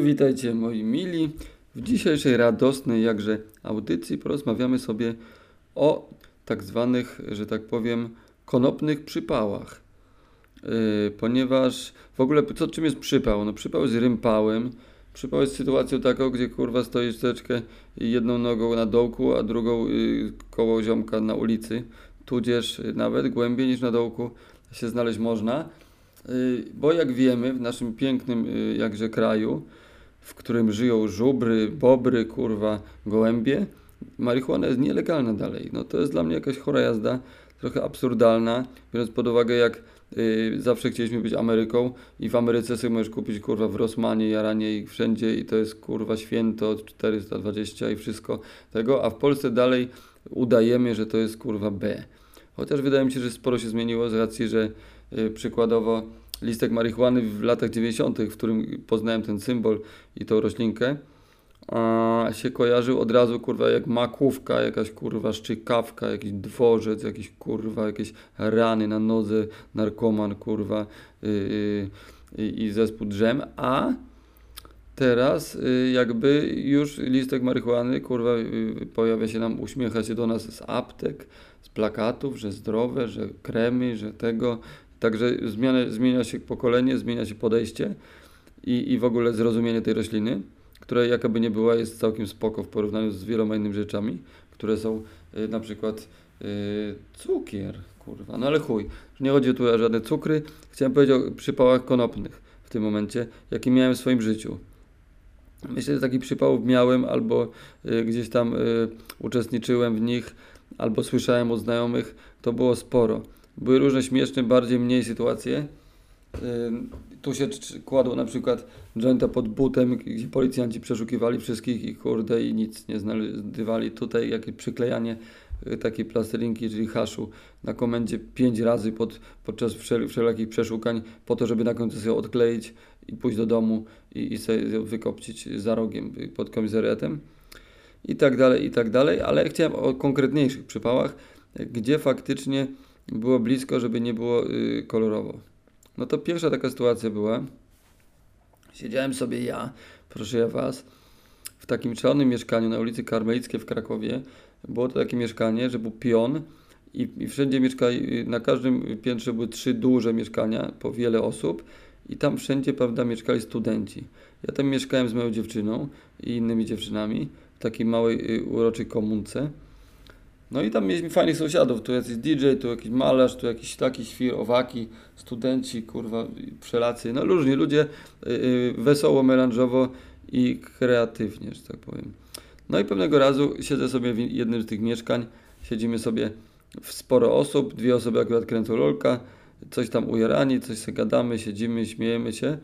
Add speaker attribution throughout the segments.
Speaker 1: Witajcie moi mili. W dzisiejszej radosnej jakże audycji porozmawiamy sobie o tak zwanych, że tak powiem, konopnych przypałach. E, Ponieważ w ogóle co czym jest przypał? No przypał jest rympałem. Przypał jest sytuacją taką, gdzie kurwa stoisz troszeczkę jedną nogą na dołku, a drugą y, koło ziomka na ulicy. Tudzież y, nawet głębiej niż na dołku się znaleźć można. Y, Bo jak wiemy, w naszym pięknym y, jakże kraju, w którym żyją żubry, bobry, kurwa, gołębie, marihuana jest nielegalna dalej. No to jest dla mnie jakaś chora jazda, trochę absurdalna, biorąc pod uwagę jak y, zawsze chcieliśmy być Ameryką i w Ameryce sobie możesz kupić kurwa w Rosmanie, Jaranie i wszędzie i to jest kurwa święto 420 i wszystko tego, a w Polsce dalej udajemy, że to jest kurwa B. Chociaż wydaje mi się, że sporo się zmieniło z racji, że przykładowo listek marihuany w latach 90., w którym poznałem ten symbol i tą roślinkę, a się kojarzył od razu kurwa jak makówka, jakaś kurwa szczykawka, jakiś dworzec, jakiś kurwa, jakieś rany na nodze, narkoman kurwa yy, yy, i zespół drzem, a teraz yy, jakby już listek marihuany kurwa yy, pojawia się nam, uśmiecha się do nas z aptek, z plakatów, że zdrowe, że kremy, że tego, Także zmiana, zmienia się pokolenie, zmienia się podejście i, i w ogóle zrozumienie tej rośliny, która jakaby nie była, jest całkiem spoko w porównaniu z wieloma innymi rzeczami, które są y, na przykład y, cukier, kurwa, no ale chuj, nie chodzi tu o żadne cukry, chciałem powiedzieć o przypałach konopnych w tym momencie, jakie miałem w swoim życiu. Myślę, że takich przypałów miałem albo y, gdzieś tam y, uczestniczyłem w nich, albo słyszałem od znajomych, to było sporo. Były różne śmieszne, bardziej mniej sytuacje. Tu się kładło na przykład jointa pod butem, gdzie policjanci przeszukiwali wszystkich i kurde i nic nie znajdywali. Tutaj jakieś przyklejanie y, takiej plastelinki, czyli haszu na komendzie pięć razy pod, podczas wszel wszelakich przeszukań po to, żeby na końcu sobie odkleić i pójść do domu i, i sobie wykopcić za rogiem y, pod komisariatem i tak dalej, i tak dalej, ale chciałem o konkretniejszych przypałach, y, gdzie faktycznie było blisko, żeby nie było y, kolorowo. No to pierwsza taka sytuacja była. Siedziałem sobie ja, proszę ja was, w takim szalonym mieszkaniu na ulicy Karmelickiej w Krakowie. Było to takie mieszkanie, że był pion i, i wszędzie mieszkali, na każdym piętrze były trzy duże mieszkania, po wiele osób i tam wszędzie, prawda, mieszkali studenci. Ja tam mieszkałem z moją dziewczyną i innymi dziewczynami w takiej małej, y, uroczej komunce. No i tam mieliśmy fajnych sąsiadów, tu jakiś DJ, tu jakiś malarz, tu jakiś taki świr, owaki, studenci, kurwa, przelacy, no różni ludzie, y, y, wesoło, melanżowo i kreatywnie, że tak powiem. No i pewnego razu siedzę sobie w jednym z tych mieszkań, siedzimy sobie w sporo osób, dwie osoby akurat kręcą lolka, coś tam ujarani, coś sobie gadamy, siedzimy, śmiejemy się.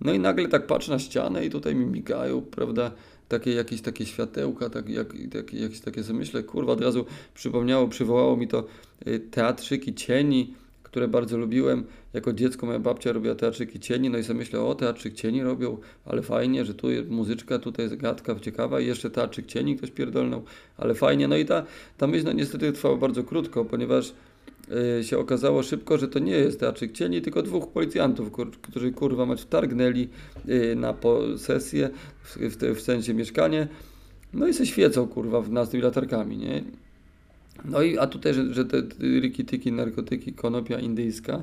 Speaker 1: No i nagle tak patrzę na ścianę i tutaj mi migają, prawda, takie jakieś takie światełka, tak, jak, takie, jakieś takie myślę, kurwa, od razu przypomniało, przywołało mi to y, teatrzyki cieni, które bardzo lubiłem. Jako dziecko moja babcia robiła teatrzyki cieni, no i sobie myślę, o teatrzyk cieni robią, ale fajnie, że tu jest muzyczka, tutaj jest gadka ciekawa i jeszcze teatrzyk cieni ktoś pierdolnął, ale fajnie. No i ta, ta myśl no niestety trwała bardzo krótko, ponieważ się okazało szybko, że to nie jest teatrzyk cieni, tylko dwóch policjantów, kur, którzy kurwa mać wtargnęli y, na posesję, w, w, w sensie mieszkanie, no i se świecą kurwa w nas tymi latarkami, nie? No i a tutaj, że, że te riki-tiki, narkotyki, konopia indyjska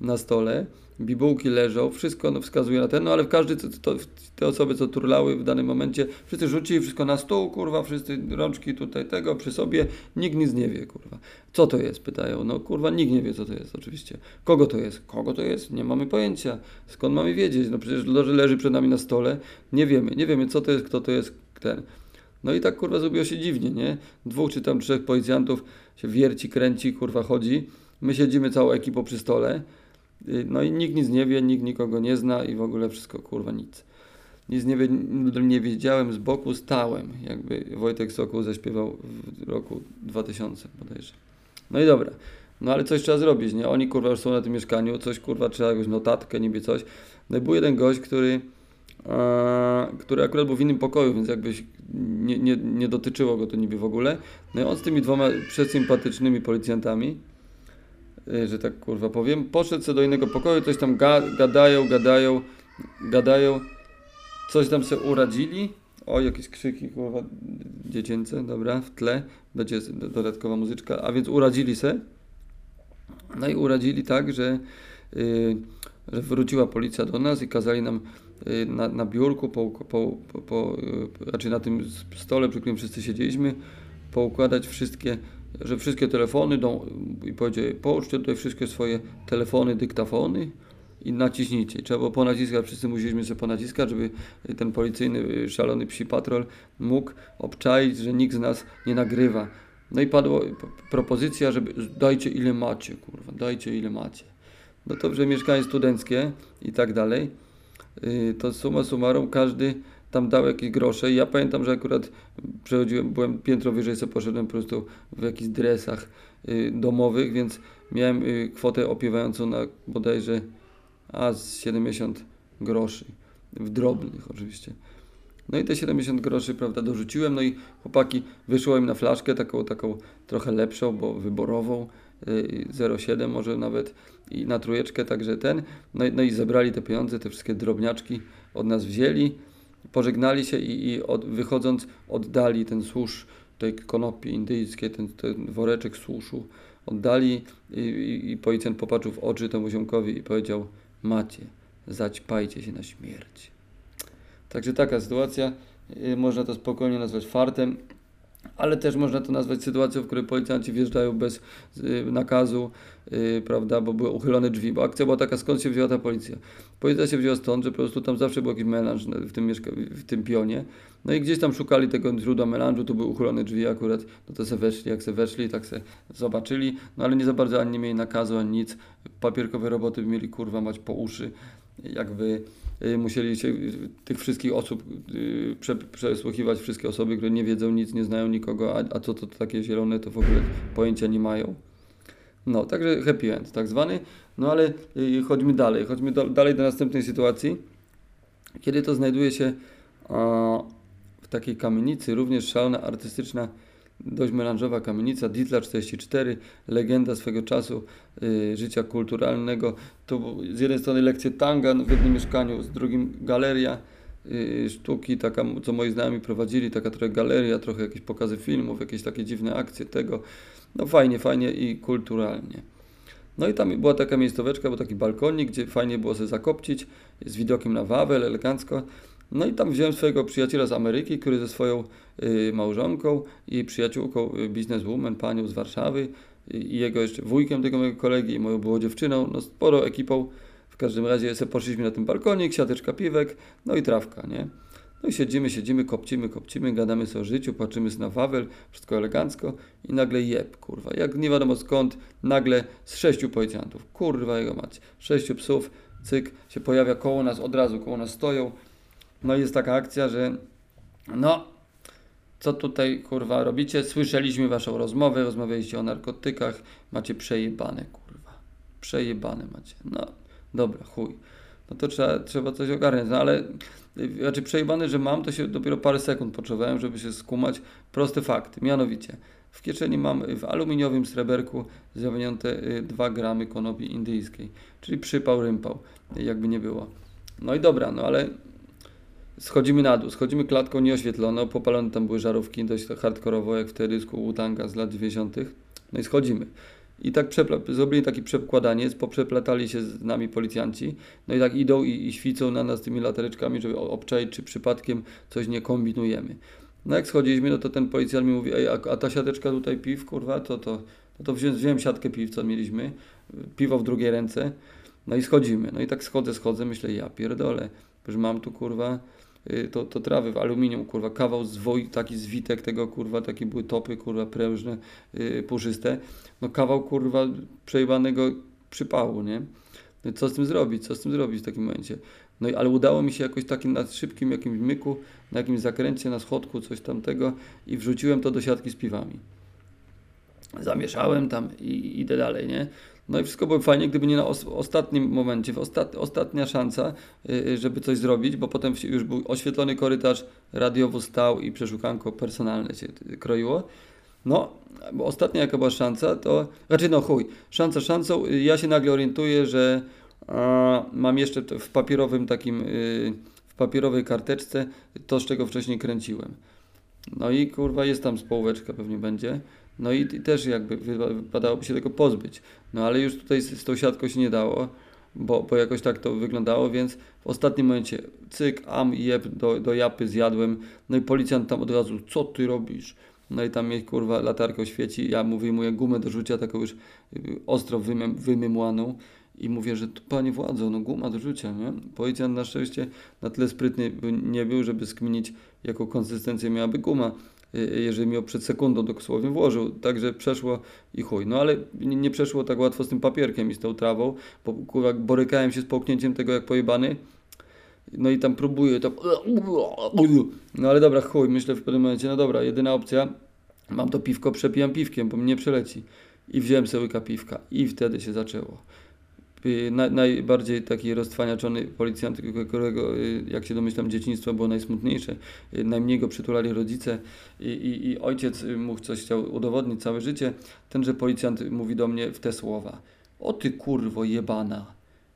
Speaker 1: na stole, bibułki leżą, wszystko no, wskazuje na ten, no ale w każdy, to, to, te osoby, co turlały w danym momencie, wszyscy rzucili wszystko na stół, kurwa, wszyscy rączki tutaj tego przy sobie, nikt nic nie wie, kurwa. Co to jest, pytają, no kurwa, nikt nie wie, co to jest, oczywiście. Kogo to jest? Kogo to jest? Nie mamy pojęcia. Skąd mamy wiedzieć? No przecież leży, leży przed nami na stole, nie wiemy, nie wiemy, co to jest, kto to jest, ten. No i tak kurwa zrobiło się dziwnie, nie? Dwóch czy tam trzech policjantów się wierci, kręci, kurwa chodzi. My siedzimy całą ekipą przy stole. Y, No i nikt nic nie wie, nikt nikogo nie zna i w ogóle wszystko kurwa nic. Nic nie, wie, nie wiedziałem, z boku stałem, jakby Wojtek Sokół zaśpiewał w roku 2000 bodajże. No i dobra. No ale coś trzeba zrobić, nie? Oni kurwa już są na tym mieszkaniu, coś kurwa trzeba jakąś notatkę, niby coś. No i był jeden gość, który e, który akurat był w innym pokoju, więc jakby się nie, nie, nie dotyczyło go to niby w ogóle. No i on z tymi dwoma przesympatycznymi policjantami, że tak kurwa powiem, poszedł sobie do innego pokoju, coś tam ga, gadają, gadają, gadają. coś tam se uradzili. O, jakieś krzyki, kurwa, dziecięce, dobra, w tle, będzie dodatkowa muzyczka, a więc uradzili se. No i uradzili tak, że, yy, że wróciła policja do nas i kazali nam yy, na, na biurku, po, po, po, po yy, znaczy na tym stole, przy którym wszyscy siedzieliśmy, poukładać wszystkie, że wszystkie telefony do, i powiedział, połóżcie tutaj wszystkie swoje telefony, dyktafony i naciśnijcie. Trzeba było ponaciskać, wszyscy musieliśmy sobie ponaciskać, żeby ten policyjny, szalony psi patrol mógł obczaić, że nikt z nas nie nagrywa. No i padła propozycja, żeby dajcie ile macie, kurwa, dajcie ile macie. No to, że mieszkanie studenckie i tak dalej, yy, to suma summarum każdy tam dał jakieś grosze. Ja pamiętam, że akurat przechodziłem, byłem piętro wyżej, sobie poszedłem po prostu w jakichś dresach yy, domowych, więc miałem yy, kwotę opiewającą na bodajże a z 70 groszy, w drobnych oczywiście. No i te 70 groszy, prawda, dorzuciłem, no i chłopaki wyszło im na flaszkę, taką, taką trochę lepszą, bo wyborową, 0,7 może nawet i na trójeczkę, także ten, no, no i zebrali te pieniądze, te wszystkie drobniaczki od nas wzięli, pożegnali się i, i od, wychodząc oddali ten susz tej konopi indyjskiej, ten, ten woreczek suszu, oddali i, i, i policjant popatrzył w oczy temu ziomkowi i powiedział macie, zaćpajcie się na śmierć. Także taka sytuacja, y, można to spokojnie nazwać fartem, ale też można to nazwać sytuacją, w której policjanci wjeżdżają bez y, nakazu, y, prawda, bo były uchylone drzwi, bo akcja była taka, skąd się wzięła ta policja. Policja się wzięła stąd, że po prostu tam zawsze był jakiś melanż w tym, w tym pionie, no i gdzieś tam szukali tego źródła melanżu, tu były uchylone drzwi akurat, no to se weszli, jak se weszli, tak se zobaczyli, no ale nie za bardzo ani nie mieli nakazu, ani nic, papierkowe roboty by mieli kurwa mać po uszy, jakby y, musieli się tych wszystkich osób y, prze, przesłuchiwać, wszystkie osoby, które nie wiedzą nic, nie znają nikogo, a, a co to, to takie zielone, to w ogóle pojęcia nie mają. No, także happy end tak zwany. No ale chodźmy dalej, chodźmy do, dalej do następnej sytuacji, kiedy to znajduje się a, w takiej kamienicy, również szalona artystyczna dość melanżowa kamienica, Ditla 44, legenda swego czasu y, życia kulturalnego. To z jednej strony lekcje tanga w jednym mieszkaniu, z drugim galeria y, sztuki, taka, co moi znajomi prowadzili, taka trochę galeria, trochę jakieś pokazy filmów, jakieś takie dziwne akcje tego. No fajnie, fajnie i kulturalnie. No i tam była taka miejscoweczka, był taki balkonik, gdzie fajnie było się zakopcić, z widokiem na Wawel, elegancko. No i tam wziąłem swojego przyjaciela z Ameryki, który ze swoją y, małżonką i przyjaciółką, y, bizneswoman, panią z Warszawy y, i jego jeszcze wujkiem tego mojego kolegi i moją było dziewczyną, no sporo ekipą. W każdym razie sobie poszliśmy na ten balkonik, siateczka piwek, no i trawka, nie? No i siedzimy, siedzimy, kopcimy, kopcimy, gadamy sobie o życiu, patrzymy na Wawel, wszystko elegancko i nagle jeb, kurwa, jak nie wiadomo skąd, nagle z sześciu policjantów, kurwa jego mać, sześciu psów, cyk, się pojawia koło nas, od razu koło nas stoją, no jest taka akcja, że no, co tutaj kurwa robicie? Słyszeliśmy waszą rozmowę, rozmawialiście o narkotykach, macie przejebane kurwa. Przejebane macie. No, dobra, chuj. No to trzeba, trzeba coś ogarnąć. No ale znaczy przejebane, że mam, to się dopiero parę sekund potrzebowałem, żeby się skumać. Prosty fakt, mianowicie w kieszeni mam w aluminiowym sreberku zawinięte 2 y, gramy konopi indyjskiej, czyli przypał, rympał, jakby nie było. No i dobra, no ale Schodzimy na dół, schodzimy klatką nieoświetloną, popalone tam były żarówki, dość hardkorowo, jak wtedy z Utanga z lat 90. No i schodzimy. I tak zrobili taki przekładaniec, poprzeplatali się z nami policjanci, no i tak idą i, i świcą na nas tymi latareczkami, żeby obczaić, czy przypadkiem coś nie kombinujemy. No jak schodziliśmy, no to ten policjant mi mówi, ej, a, a ta siateczka tutaj piw, kurwa, to, to, to, to wziąłem, wziąłem siatkę piw, co mieliśmy, piwo w drugiej ręce, no i schodzimy. No i tak schodzę, schodzę, myślę, ja pierdolę, że mam tu, kurwa, to, to trawy w aluminium, kurwa, kawał zwoj, taki zwitek tego, kurwa, takie były topy, kurwa, prężne, yy, puszyste, no kawał, kurwa, przejebanego przypału, nie? No co z tym zrobić, co z tym zrobić w takim momencie? No i ale udało mi się jakoś takim na szybkim jakimś myku, na jakimś zakręcie, na schodku, coś tamtego i wrzuciłem to do siatki z piwami. Zamieszałem tam i idę dalej, nie? No i wszystko było fajnie, gdyby nie na os ostatnim momencie, w ostat ostatnia szansa, yy, żeby coś zrobić, bo potem już był oświetlony korytarz, radiowo stał i przeszukanko personalne się kroiło. No, bo ostatnia jaka była szansa, to, znaczy no chuj, szansa szansą, ja się nagle orientuję, że mam jeszcze w papierowym takim, yy, w papierowej karteczce to, z czego wcześniej kręciłem. No i kurwa jest tam społeczka pewnie będzie. No i, i też jakby wypadałoby się tego pozbyć. No ale już tutaj z, z tą siatką się nie dało, bo, bo jakoś tak to wyglądało, więc w ostatnim momencie cyk, am, jeb, do, do japy zjadłem. No i policjant tam od razu, co ty robisz? No i tam mnie kurwa latarką świeci, ja mu wyjmuję gumę do rzucia, taką już y, ostro wymym, wymymłaną i mówię, że panie władzo, no guma do rzucia, nie? Policjant na szczęście na tyle sprytny nie był, żeby skminić, jaką konsystencję miałaby guma, jeżeli mi ją przed sekundą dosłownie włożył. Także przeszło i chuj. No ale nie przeszło tak łatwo z tym papierkiem i z tą trawą, bo kurwa borykałem się z połknięciem tego jak pojebany. No i tam próbuję, tam... No ale dobra, chuj, myślę w pewnym momencie, no dobra, jedyna opcja, mam to piwko, przepijam piwkiem, bo mnie przeleci. I wziąłem sobie łyka piwka i wtedy się zaczęło. Y, na, najbardziej taki roztwaniaczony policjant, którego, y, jak się domyślam, dzieciństwo było najsmutniejsze. Y, najmniej go przytulali rodzice i, i, i ojciec mu coś chciał udowodnić całe życie. Tenże policjant mówi do mnie w te słowa. O ty kurwo jebana,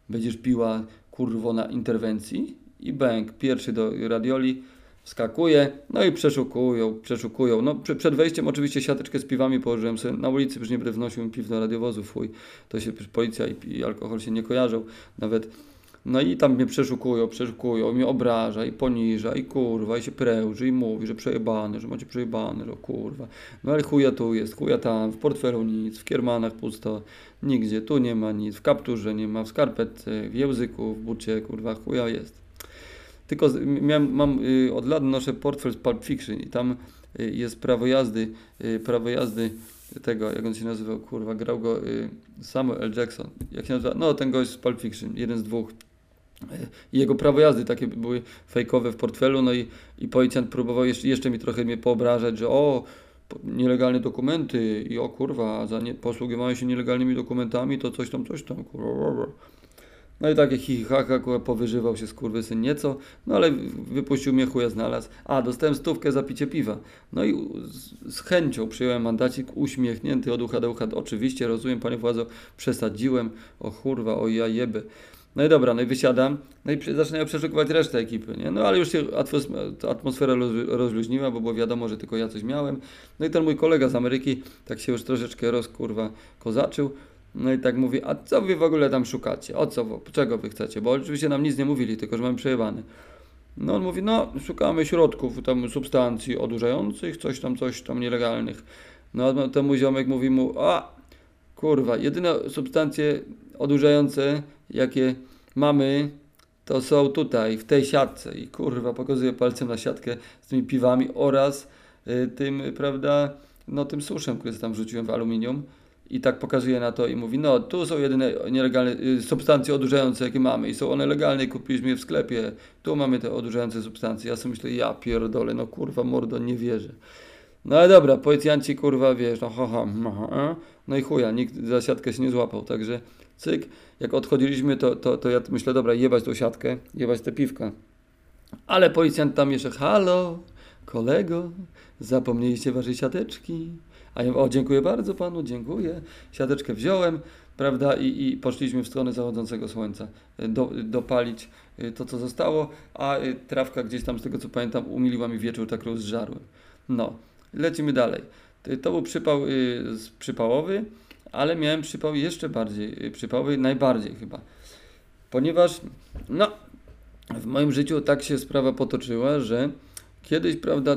Speaker 1: będziesz piła kurwo na interwencji? I bęk, pierwszy do radioli, Skakuje, no i przeszukują, przeszukują. No, przed wejściem oczywiście siateczkę z piwami położyłem sobie na ulicy, już nie będę wnosił piw do radiowozu, fuj. To się policja i, i alkohol się nie kojarzą nawet. No i tam mnie przeszukują, przeszukują, mnie obraża i poniża i kurwa, i się pręży i mówi, że przejebane, że macie przejebane, że kurwa. No ale chuja tu jest, chuja tam, w portfelu nic, w kiermanach pusto, nigdzie, tu nie ma nic, w kapturze nie ma, w skarpetce, w języku, w bucie, kurwa, chuja jest. Tylko miałem, mam y, od lat noszę portfel z Pulp Fiction i tam y, jest prawo jazdy, y, prawo jazdy tego, jak on się nazywał, kurwa, grał go Samuel L. Jackson. Jak się nazywa? No, ten gość z Pulp Fiction, jeden z dwóch. I jego prawo jazdy takie były fejkowe w portfelu, no i, i policjant próbował jeszcze, jeszcze mi trochę mnie poobrażać, że o, nielegalne dokumenty i o kurwa, za nie, posługiwanie się nielegalnymi dokumentami to coś tam, coś tam, kurwa. No i takie hihichaka, powyżywał się skurwysyn nieco, no ale wypuścił mnie, chuja znalazł. A, dostałem stówkę za picie piwa. No i z, z chęcią przyjąłem mandacik, uśmiechnięty od ucha do ucha. Oczywiście, rozumiem, panie władzo, przesadziłem, o kurwa, o ja jeby. No i dobra, no i wysiadam, no i zaczynają przeszukiwać resztę ekipy, nie? No ale już się atmosfera rozluźniła, bo było wiadomo, że tylko ja coś miałem. No i ten mój kolega z Ameryki tak się już troszeczkę rozkurwa kozaczył. No i tak mówi, a co wy w ogóle tam szukacie? O co, czego wy chcecie? Bo oczywiście nam nic nie mówili, tylko że mamy przejebane. No on mówi, no szukamy środków, tam substancji odurzających, coś tam, coś tam nielegalnych. No to mój ziomek mówi mu, a kurwa, jedyne substancje odurzające, jakie mamy, to są tutaj, w tej siatce. I kurwa, pokazuje palcem na siatkę z tymi piwami oraz y, tym, prawda, no tym suszem, który tam wrzuciłem w aluminium i tak pokazuje na to i mówi, no tu są jedyne nielegalne y, substancje odurzające, jakie mamy i są one legalne i kupiliśmy je w sklepie, tu mamy te odurzające substancje. Ja sobie myślę, ja pierdolę, no kurwa mordo, nie wierzę. No ale dobra, policjanci kurwa, wiesz, no ha, ha, no i chuja, nikt za siatkę się nie złapał, także cyk, jak odchodziliśmy, to, to, to ja myślę, dobra, jebać tą siatkę, jebać te piwka. Ale policjant tam jeszcze, halo, kolego, zapomnieliście waszej siateczki. A ja o, dziękuję bardzo panu, dziękuję. Siadeczkę wziąłem, prawda, i, i poszliśmy w stronę zachodzącego słońca e, do, dopalić e, to, co zostało, a trawka gdzieś tam, z tego co pamiętam, umiliła mi wieczór, tak zżarłem. No, lecimy dalej. To był przypał przypałowy, ale miałem przypał jeszcze bardziej przypałowy, najbardziej chyba. Ponieważ, no, w moim życiu tak się sprawa potoczyła, że kiedyś, prawda,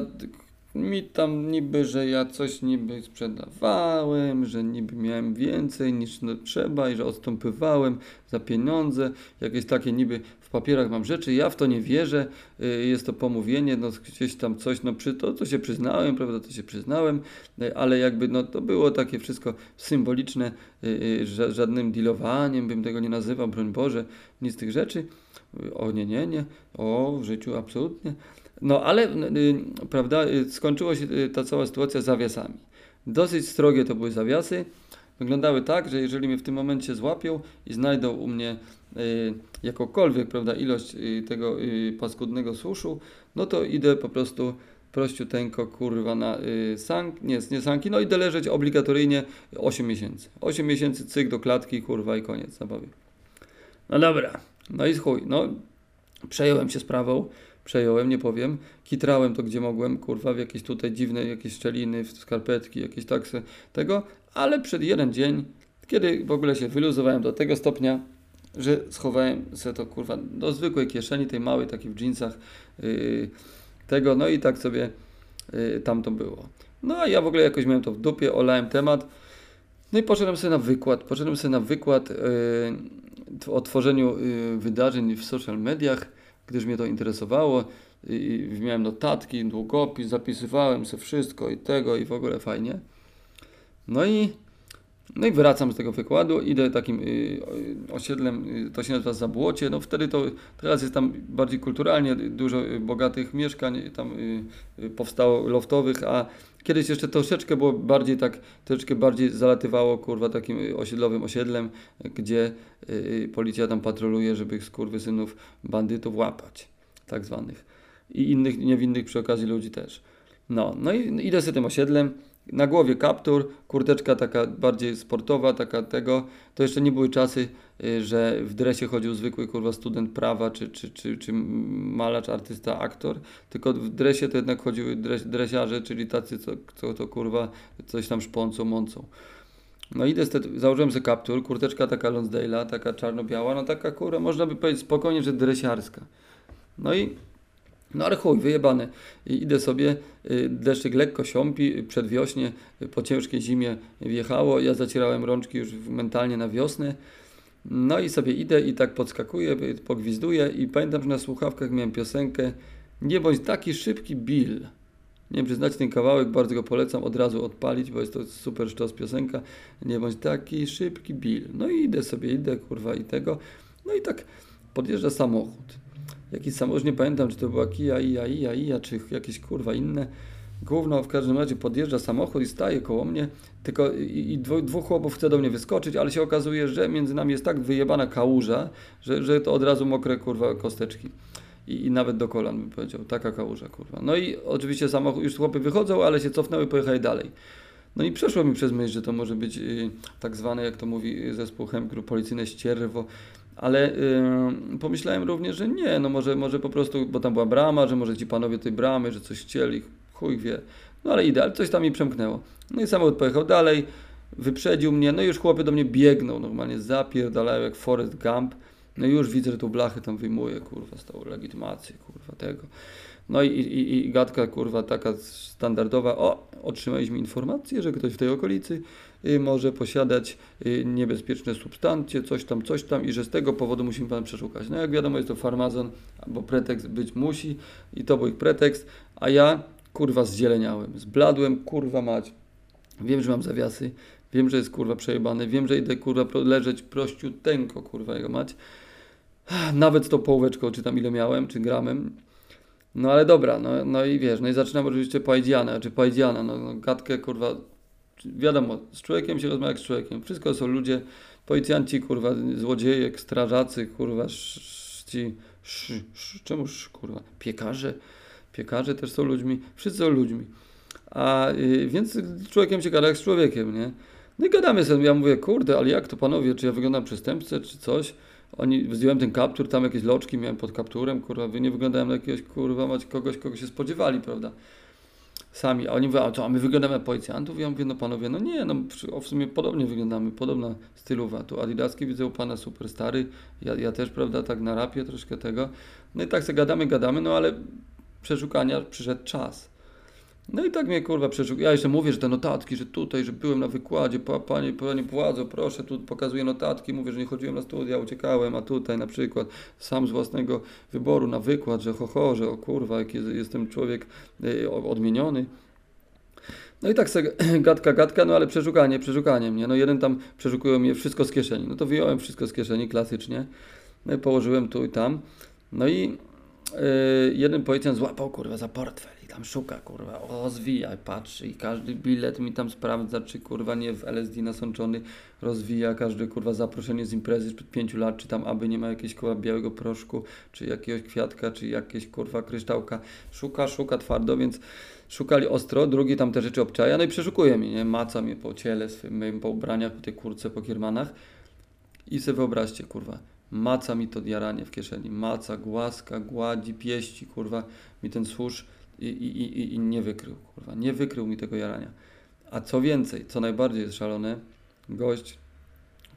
Speaker 1: mi tam niby, że ja coś niby sprzedawałem, że niby miałem więcej niż no trzeba i że odstąpywałem za pieniądze, jakieś takie niby w papierach mam rzeczy, ja w to nie wierzę, y, jest to pomówienie, no gdzieś tam coś, no przy to, to się przyznałem, prawda, to się przyznałem, y, ale jakby no to było takie wszystko symboliczne, y, żadnym dealowaniem bym tego nie nazywał, broń Boże, nic z tych rzeczy, o nie, nie, nie, o w życiu absolutnie, no ale, y, prawda, y, skończyła się y, ta cała sytuacja zawiasami. Dosyć strogie to były zawiasy. Wyglądały tak, że jeżeli mnie w tym momencie złapią i znajdą u mnie y, jakąkolwiek, prawda, ilość y, tego y, paskudnego suszu, no to idę po prostu prościuteńko, kurwa, na y, sank, nie, nie sanki, no idę leżeć obligatoryjnie 8 miesięcy. 8 miesięcy cyk do klatki, kurwa i koniec zabawy. No dobra, no i chuj, no Przejąłem się sprawą, przejąłem, nie powiem. Kitrałem to gdzie mogłem, kurwa, w jakieś tutaj dziwne jakieś szczeliny, w skarpetki, jakieś tak se- tego, ale przed jeden dzień, kiedy w ogóle się wyluzowałem do tego stopnia, że schowałem sobie to kurwa do zwykłej kieszeni, tej małej, takiej w jeansach, yy, tego, no i tak sobie yy, tam to było. No a ja w ogóle jakoś miałem to w dupie, olałem temat. No i poszedłem sobie na wykład. Poszedłem sobie na wykład yy, o tworzeniu yy, wydarzeń w social mediach, gdyż mnie to interesowało. I, miałem notatki, długopis, zapisywałem sobie wszystko i tego i w ogóle fajnie. No i, no i wracam z tego wykładu, idę takim y, y, osiedlem, y, to się nazywa Zabłocie, no wtedy to, teraz jest tam bardziej kulturalnie, dużo bogatych mieszkań tam powstało loftowych, a kiedyś jeszcze troszeczkę było bardziej tak, troszeczkę bardziej zalatywało kurwa takim osiedlowym osiedlem, gdzie policja tam patroluje, żeby skurwysynów, bandytów łapać, tak zwanych. I innych niewinnych przy okazji ludzi też. No, no i idę sobie tym osiedlem, na głowie kaptur, kurteczka taka bardziej sportowa, taka tego. To jeszcze nie były czasy, y, że w dresie chodził zwykły kurwa student prawa, czy, czy, czy, czy malarz, artysta, aktor, tylko w dresie to jednak chodziły dres, dresiarze, czyli tacy, co, co to kurwa coś tam szpącą, mącą. No idę, z założyłem sobie kaptur, kurteczka taka Lonsdale'a, taka czarno-biała, no taka kurwa, można by powiedzieć spokojnie, że dresiarska. No i no ale chuj, wyjebane. I idę sobie, y, deszczyk lekko siąpi, przedwiośnie, y, po ciężkiej zimie wjechało, ja zacierałem rączki już mentalnie na wiosnę. No i sobie idę i tak podskakuję, y, pogwizduję i pamiętam, że na słuchawkach miałem piosenkę Nie bądź taki szybki Bill. Nie wiem, czy znacie ten kawałek, bardzo go polecam od razu odpalić, bo jest to super sztos piosenka. Nie bądź taki szybki Bill. No i idę sobie, idę kurwa i tego. No i tak podjeżdża samochód. Jakiś samochód, nie pamiętam, czy to była Kia, Ia, Ia, Ia, czy jakieś kurwa inne. Gówno w każdym razie podjeżdża samochód i staje koło mnie, tylko i, i dwóch chłopów chce do mnie wyskoczyć, ale się okazuje, że między nami jest tak wyjebana kałuża, że, że to od razu mokre kurwa kosteczki. I, I nawet do kolan bym powiedział, taka kałuża kurwa. No i oczywiście samochód, już chłopy wychodzą, ale się cofnęły i pojechali dalej. No i przeszło mi przez myśl, że to może być y, tak zwane, jak to mówi y, zespół Hemgru, policyjne ścierwo, ale y, pomyślałem również, że nie, no może, może po prostu, bo tam była brama, że może ci panowie tej bramy, że coś chcieli, chuj wie. No ale idę, ale coś tam mi przemknęło. No i samochód pojechał dalej, wyprzedził mnie, no i już chłopy do mnie biegną, normalnie zapierdalają jak Forrest Gump. No i już widzę, że tu blachy tam wyjmuje, kurwa, z tą legitymację, kurwa, tego. No i, i, i gadka, kurwa, taka standardowa, o, otrzymaliśmy informację, że ktoś w tej okolicy y, może posiadać y, niebezpieczne substancje, coś tam, coś tam i że z tego powodu musimy pan przeszukać. No jak wiadomo, jest to farmazon, bo pretekst być musi i to był ich pretekst, a ja, kurwa, zzieleniałem, zbladłem, kurwa mać. Wiem, że mam zawiasy, wiem, że jest kurwa przejebane, wiem, że idę kurwa leżeć prościuteńko, kurwa jego mać. Nawet z tą połóweczką, czy tam ile miałem, czy gramem. No ale dobra, no, no i wiesz, no i zaczynam oczywiście Pajdziana, czy Pajdziana, no, no gadkę kurwa, wiadomo, z człowiekiem się rozmawia jak z człowiekiem, wszystko są ludzie, policjanci kurwa, złodzieje, strażacy kurwa, sz, ci, sz, sz, czemu sz, kurwa, piekarze, piekarze też są ludźmi, wszyscy są ludźmi, a y, więc z człowiekiem się gada jak z człowiekiem, nie? No i gadamy sobie, ja mówię, kurde, ale jak to panowie, czy ja wyglądam przestępcę, czy coś? Oni, zdjąłem ten kaptur, tam jakieś loczki miałem pod kapturem, kurwa, nie wyglądałem na jakiegoś, kurwa, mać kogoś, kogo się spodziewali, prawda? Sami, a oni mówią, a co, a my wyglądamy jak policjantów? Ja mówię, no panowie, no nie, no w sumie podobnie wyglądamy, podobna stylowa. Tu adidaski widzę u pana super stary, ja, ja też, prawda, tak na rapie troszkę tego. No i tak sobie gadamy, gadamy, no ale przeszukania przyszedł czas. No i tak mnie kurwa przeszuk. Ja jeszcze mówię, że te notatki, że tutaj, że byłem na wykładzie, pa, panie, panie władzo, proszę, tu pokazuję notatki, mówię, że nie chodziłem na studia, uciekałem, a tutaj na przykład sam z własnego wyboru na wykład, że ho, ho że o kurwa, jaki jest- jestem człowiek o- odmieniony. No i tak sobie gadka, gadka, no ale przeszukanie, przeszukanie mnie. No jeden tam przeszukują mnie wszystko z kieszeni. No to wyjąłem wszystko z kieszeni, klasycznie. No i położyłem tu i tam. No i yy, jeden policjant złapał kurwa za portfel tam szuka kurwa, o zwija, patrzy i każdy bilet mi tam sprawdza, czy kurwa nie w LSD nasączony, rozwija każde kurwa zaproszenie z imprezy sprzed pięciu lat, czy tam aby nie ma jakiegoś kurwa białego proszku, czy jakiegoś kwiatka, czy jakieś kurwa kryształka. Szuka, szuka twardo, więc szukali ostro, drugi tam te rzeczy obczaja, no i przeszukuje mnie, nie? Maca mnie po ciele swym, po ubraniach, po tej kurce, po kiermanach. I sobie wyobraźcie, kurwa, maca mi to jaranie w kieszeni, maca, głaska, gładzi, pieści, kurwa, mi ten służ i, i, i, i nie wykrył, kurwa, nie wykrył mi tego jarania. A co więcej, co najbardziej jest szalone, gość,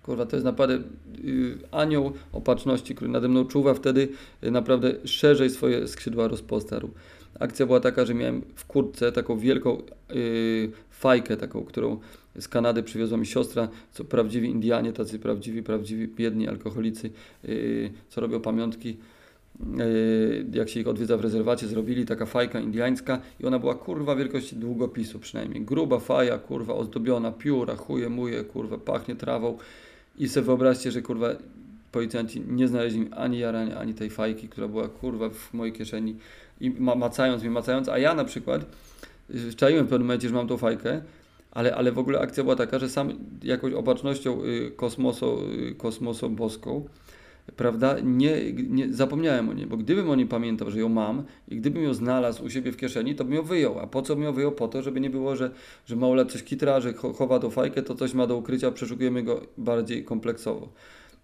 Speaker 1: kurwa, to jest naprawdę yy, anioł opatrzności, który nade mną czuwa, wtedy yy, naprawdę szerzej swoje skrzydła rozpostarł. Akcja była taka, że miałem w kurtce taką wielką yy, fajkę, taką, którą z Kanady przywiozła mi siostra, co prawdziwi Indianie, tacy prawdziwi, prawdziwi biedni alkoholicy, yy, co robią pamiątki jak się ich odwiedza w rezerwacie, zrobili taka fajka indiańska i ona była kurwa wielkości długopisu przynajmniej. Gruba faja, kurwa, ozdobiona, pióra, chuje, muje, kurwa, pachnie trawą i sobie wyobraźcie, że kurwa policjanci nie znaleźli mi ani jarania, ani tej fajki, która była kurwa w mojej kieszeni i ma, macając mnie, macając, a ja na przykład y, czaiłem w pewnym momencie, że mam tą fajkę, ale, ale w ogóle akcja była taka, że sam jakąś opatrznością y, kosmoso, y, kosmoso boską, prawda, nie, nie zapomniałem o niej, bo gdybym o niej pamiętał, że ją mam i gdybym ją znalazł u siebie w kieszeni, to bym ją wyjął. A po co bym ją wyjął? Po to, żeby nie było, że, że małolat coś kitra, że cho- chowa tą fajkę, to coś ma do ukrycia, przeszukujemy go bardziej kompleksowo.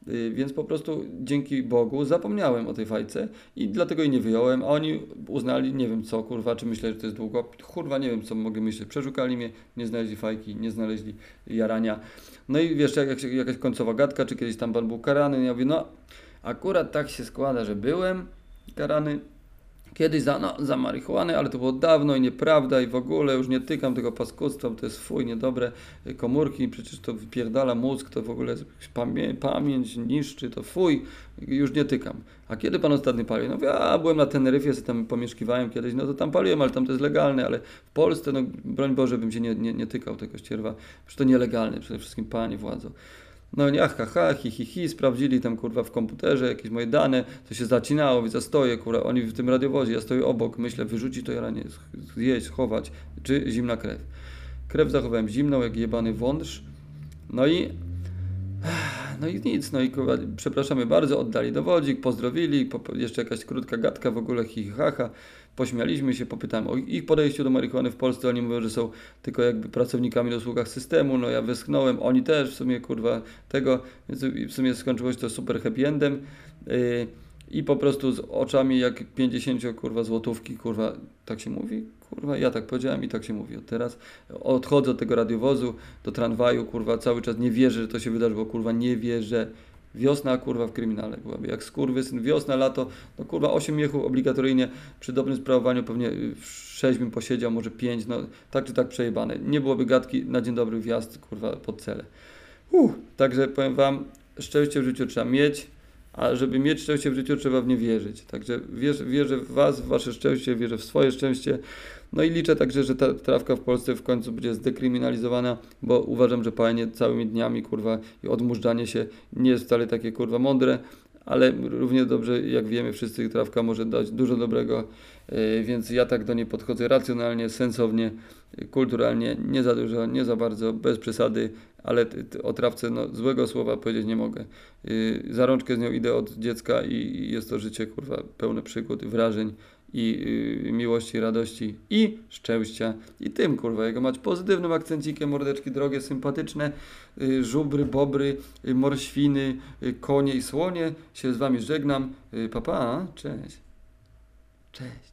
Speaker 1: Y, Więc po prostu dzięki Bogu zapomniałem o tej fajce i dlatego jej nie wyjąłem, a oni uznali, nie wiem co, kurwa, czy myśleli, że to jest długo, kurwa, nie wiem co mogę myśleć, przeszukali mnie, nie znaleźli fajki, nie znaleźli jarania. No i wiesz, jak, jak, jakaś końcowa gadka, czy kiedyś tam pan był karany, ja mówię, no akurat tak się składa, że byłem karany, Kiedyś za, no, za marihuanę, ale to było dawno i nieprawda i w ogóle już nie tykam tego paskudztwa, bo to jest fuj, niedobre komórki, przecież to wypierdala mózg, to w ogóle pamię pamięć niszczy, to fuj, już nie tykam. A kiedy pan ostatnio palił? No mówię, a byłem na Teneryfie, tam pomieszkiwałem kiedyś, no to tam paliłem, ale tam to jest legalne, ale w Polsce, no broń Boże, bym się nie, nie, nie tykał tego ścierwa, przecież to nielegalne, przede wszystkim pani władzo. No nie, ha, ha, hi, hi, hi, sprawdzili tam kurwa w komputerze jakieś moje dane, to się zacinało, więc ja stoję, kurwa, oni w tym radiowozie, ja stoję obok, myślę, wyrzucić to jaranie, zjeść, chować, czy zimna krew. Krew zachowałem zimną, jak jebany wąż, no i no i nic, no i kurwa, przepraszamy bardzo, oddali dowodzik, pozdrowili, po, po, jeszcze jakaś krótka gadka w ogóle, hi, hi, ha, ha. Pośmialiśmy się, popytałem o ich podejściu do marihuany w Polsce, oni mówią, że są tylko jakby pracownikami na usługach systemu, no ja wyschnąłem, oni też w sumie kurwa tego, więc w sumie skończyło się to super happy endem. Yy, i po prostu z oczami jak 50 kurwa złotówki, kurwa, tak się mówi? Kurwa, ja tak powiedziałem i tak się mówi od teraz. Odchodzę od tego radiowozu do tramwaju, kurwa, cały czas nie wierzę, że to się wydarzyło, kurwa, nie wierzę. Wiosna, kurwa, w kryminale byłaby. Jak skurwysyn, wiosna, lato, no kurwa, 8 miechów obligatoryjnie, przy dobrym sprawowaniu pewnie 6 bym posiedział, może 5, no tak czy tak przejebane. Nie byłoby gadki na dzień dobry wjazd, kurwa, pod cele. Uh, także powiem Wam, szczęście w życiu trzeba mieć, a żeby mieć szczęście w życiu, trzeba w nie wierzyć. Także wierzę, wierzę w Was, w Wasze szczęście, wierzę w swoje szczęście. No i liczę także, że ta trawka w Polsce w końcu będzie zdekryminalizowana, bo uważam, że palenie całymi dniami, kurwa, i odmurzanie się nie jest wcale takie, kurwa, mądre, ale równie dobrze, jak wiemy wszyscy, trawka może dać dużo dobrego, yy, więc ja tak do niej podchodzę racjonalnie, sensownie, kulturalnie, nie za dużo, nie za bardzo, bez przesady, ale o trawce no, złego słowa powiedzieć nie mogę. Yy, za rączkę z nią idę od dziecka i jest to życie, kurwa, pełne przygód, wrażeń i yy, miłości, radości i szczęścia. I tym, kurwa, jego mać pozytywnym akcencikiem, mordeczki drogie, sympatyczne, yy, żubry, bobry, yy, morświny, yy, konie i słonie. Się z wami żegnam. Papa, cześć. Cześć.